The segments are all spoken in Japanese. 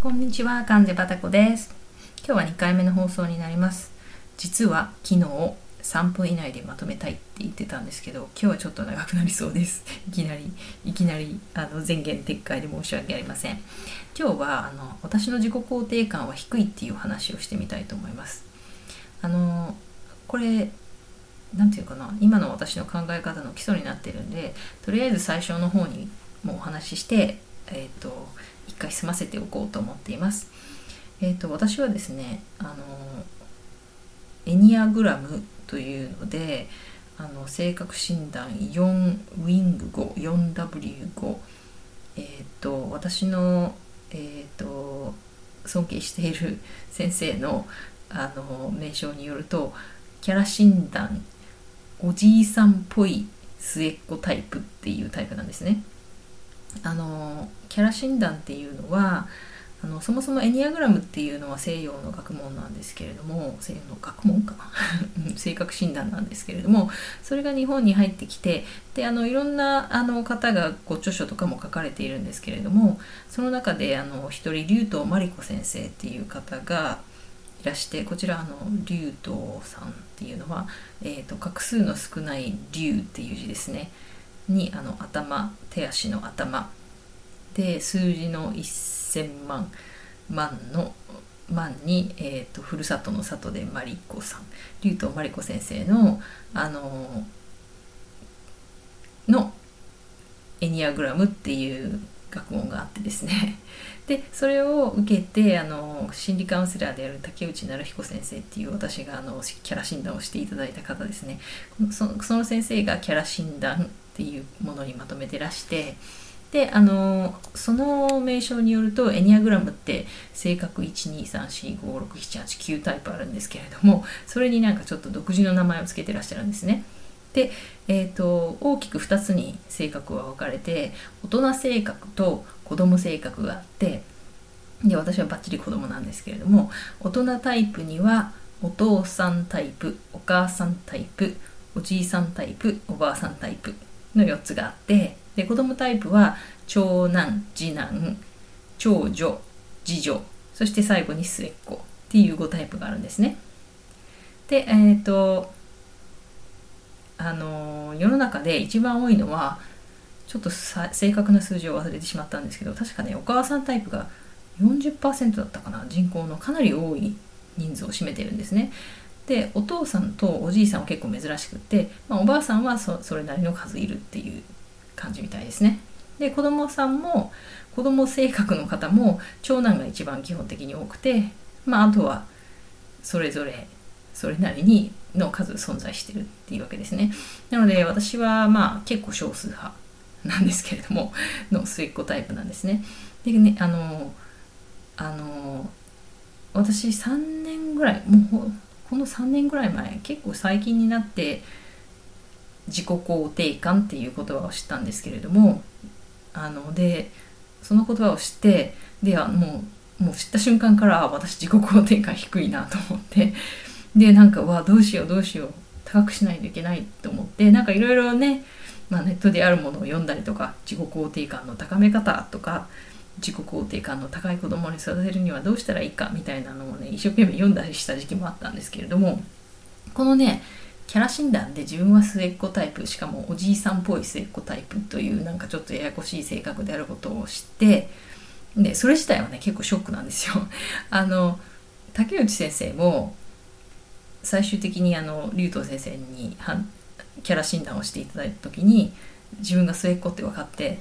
こんにちは、関ジバタコです。今日は2回目の放送になります。実は昨日3分以内でまとめたいって言ってたんですけど、今日はちょっと長くなりそうです。いきなり、いきなりあの前言撤回で申し訳ありません。今日はあの私の自己肯定感は低いっていう話をしてみたいと思います。あのこれなんていうかな今の私の考え方の基礎になってるんでとりあえず最初の方にもうお話しして、えー、と一回済ませておこうと思っています。えー、と私はですねあのエニアグラムというのであの性格診断4ウィング 54W5 えっ、と私の、えー、と尊敬している先生のあの名称によるとキャラ診断おじいさんっぽい末っ子タイプっていうタイプなんですね。あのキャラ診断っていうのはあのそもそもエニアグラムっていうのは西洋の学問なんですけれども西洋の学問か。な 性格診断なんですけれどもそれが日本に入ってきてであのいろんなあの方がご著書とかも書かれているんですけれどもその中であの一人竜頭真理子先生っていう方がいらしてこちらあの竜頭さんっていうのは、えーと、画数の少ない竜っていう字ですね。にあの頭手足の頭。で数字の1000万万の万に、えーと、ふるさとの里でマリコさん。竜とマリコ先生のあののエニアグラムっていう学問があってですね。でそれを受けてあの心理カウンセラーである竹内成彦先生っていう私があのキャラ診断をしていただいた方ですねその先生がキャラ診断っていうものにまとめてらしてであのその名称によるとエニアグラムって性格123456789タイプあるんですけれどもそれになんかちょっと独自の名前を付けてらっしゃるんですね。で、えーと、大きく2つに性格は分かれて大人性格と子供性格があってで私はバッチリ子供なんですけれども大人タイプにはお父さんタイプお母さんタイプおじいさんタイプおばあさんタイプの4つがあってで子供タイプは長男次男長女次女そして最後に末っ子っていう5タイプがあるんですね。でえっ、ー、とあの世の中で一番多いのはちょっと正確な数字を忘れてしまったんですけど確かねお母さんタイプが40%だったかな人口のかなり多い人数を占めてるんですね。でお父さんとおじいさんは結構珍しくって、まあ、おばあさんはそれなりの数いるっていう感じみたいですね。で子供さんも子供性格の方も長男が一番基本的に多くて、まあ、あとはそれぞれそれなりにの数存在してるっていうわけですね。なので私はまあ結構少数派なんですけれども の末っ子タイプなんですね。でねあのあの私3年ぐらいもうこの3年ぐらい前結構最近になって自己肯定感っていう言葉を知ったんですけれどもあのでその言葉を知ってでもうもう知った瞬間から私自己肯定感低いなと思ってでなんかわどうしようどうしよう高くしないといけないと思ってなんかいろいろね、まあ、ネットであるものを読んだりとか自己肯定感の高め方とか自己肯定感の高い子供に育てるにはどうしたらいいかみたいなのをね一生懸命読んだりした時期もあったんですけれどもこのねキャラ診断で自分は末っ子タイプしかもおじいさんっぽい末っ子タイプというなんかちょっとややこしい性格であることを知ってでそれ自体はね結構ショックなんですよ。あの竹内先生も最終的にあの竜藤先生にキャラ診断をしていただいた時に自分が末っ子って分かって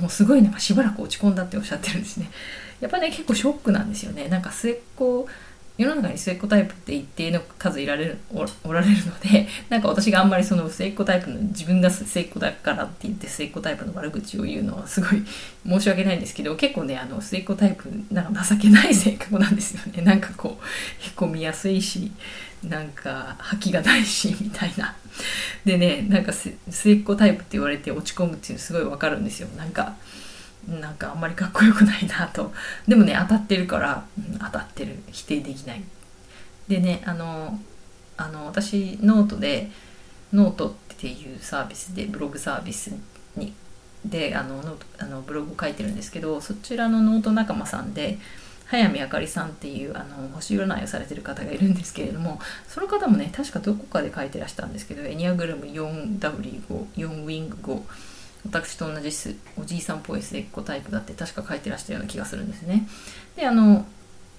もうすごいなんかしばらく落ち込んだっておっしゃってるんですね。やっぱね結構ショックなんですよね。なんか末っ子世の中に末っ子タイプって一定の数いられるおられるので なんか私があんまりその末っ子タイプの自分が末っ子だからって言って末っ子タイプの悪口を言うのはすごい申し訳ないんですけど 結構ねあの末っ子タイプなんか情けない性格なんですよね。なんかこうへこみやすいしなんか覇気がないしみたいな。でねなんか末っ子タイプって言われて落ち込むっていうのすごいわかるんですよ。なんかなんかあんまりかっこよくないなと。でもね当たってるから、うん、当たってる否定できない。でねあのあの私ノートでノートっていうサービスでブログサービスにであのノートあのブログを書いてるんですけどそちらのノート仲間さんで早見あかりさんっていうあの星占いをされてる方がいるんですけれどもその方もね確かどこかで書いてらしたんですけどエニアグラム 4W54 ウィング5私と同じおじいさんっぽい末っ子タイプだって確か書いてらしたような気がするんですね。であの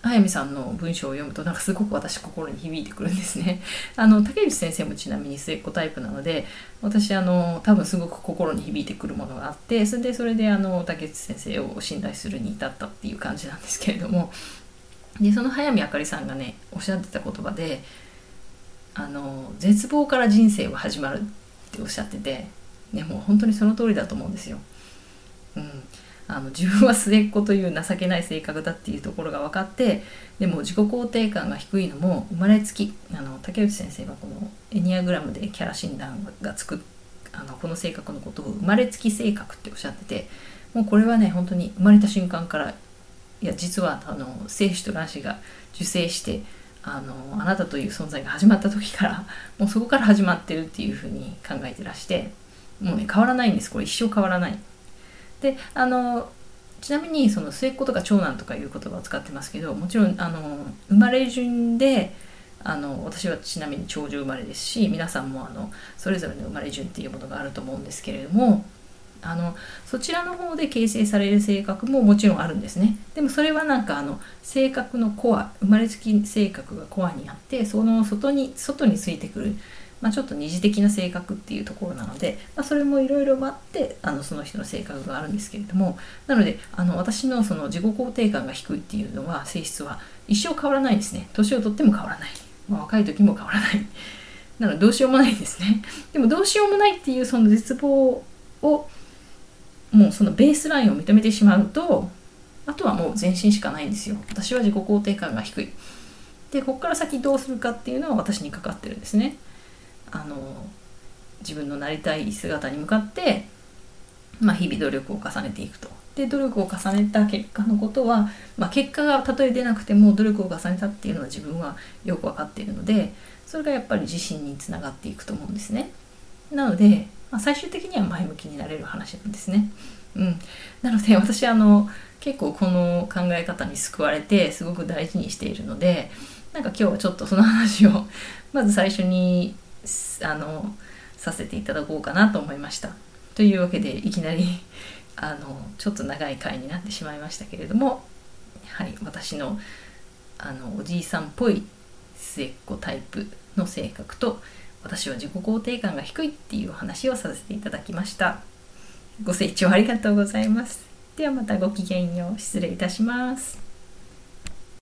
早見さんの文章を読むとなんかすごく私心に響いてくるんですね。あの竹内先生もちなみに末っ子タイプなので私あの多分すごく心に響いてくるものがあってそれでそれであの竹内先生を信頼するに至ったっていう感じなんですけれどもでその早見あかりさんがねおっしゃってた言葉であの絶望から人生は始まるっておっしゃってて、ね、もう本当にその通りだと思うんですよ。うんあの自分は末っ子という情けない性格だっていうところが分かってでも自己肯定感が低いのも生まれつきあの竹内先生がこのエニアグラムでキャラ診断がつくあのこの性格のことを生まれつき性格っておっしゃっててもうこれはね本当に生まれた瞬間からいや実はあの精子と卵子が受精してあのあなたという存在が始まった時からもうそこから始まってるっていうふうに考えてらしてもうね変わらないんですこれ一生変わらない。であのちなみにその末っ子とか長男とかいう言葉を使ってますけどもちろんあの生まれ順であの私はちなみに長寿生まれですし皆さんもあのそれぞれの生まれ順っていうものがあると思うんですけれどもあのそちらの方で形成される性格ももちろんあるんですねでもそれはなんかあの性格のコア生まれつき性格がコアにあってその外に外についてくるまあ、ちょっと二次的な性格っていうところなので、まあ、それもいろいろあってあのその人の性格があるんですけれどもなのであの私のその自己肯定感が低いっていうのは性質は一生変わらないですね。年をとっても変わらない、まあ、若い時も変わらない。なのでどうしようもないですね。でもどうしようもないっていうその絶望をもうそのベースラインを認めてしまうとあとはもう前進しかないんですよ。私は自己肯定感が低い。でここから先どうするかっていうのは私にかかってるんですね。あの自分のなりたい姿に向かって、まあ、日々努力を重ねていくと。で努力を重ねた結果のことは、まあ、結果がたとえ出なくても努力を重ねたっていうのは自分はよく分かっているのでそれがやっぱり自信につながっていくと思うんですね。なので、まあ、最終的には前向きになれる話なんですね。うん、なので私あの結構この考え方に救われてすごく大事にしているのでなんか今日はちょっとその話をまず最初にあのさせていただこうかなと思いました。というわけでいきなり あのちょっと長い回になってしまいましたけれども、はい、私のあのおじいさんっぽい末っ子タイプの性格と私は自己肯定感が低いっていう話をさせていただきました。ご清聴ありがとうございます。ではまたごきげんよう。失礼いたします。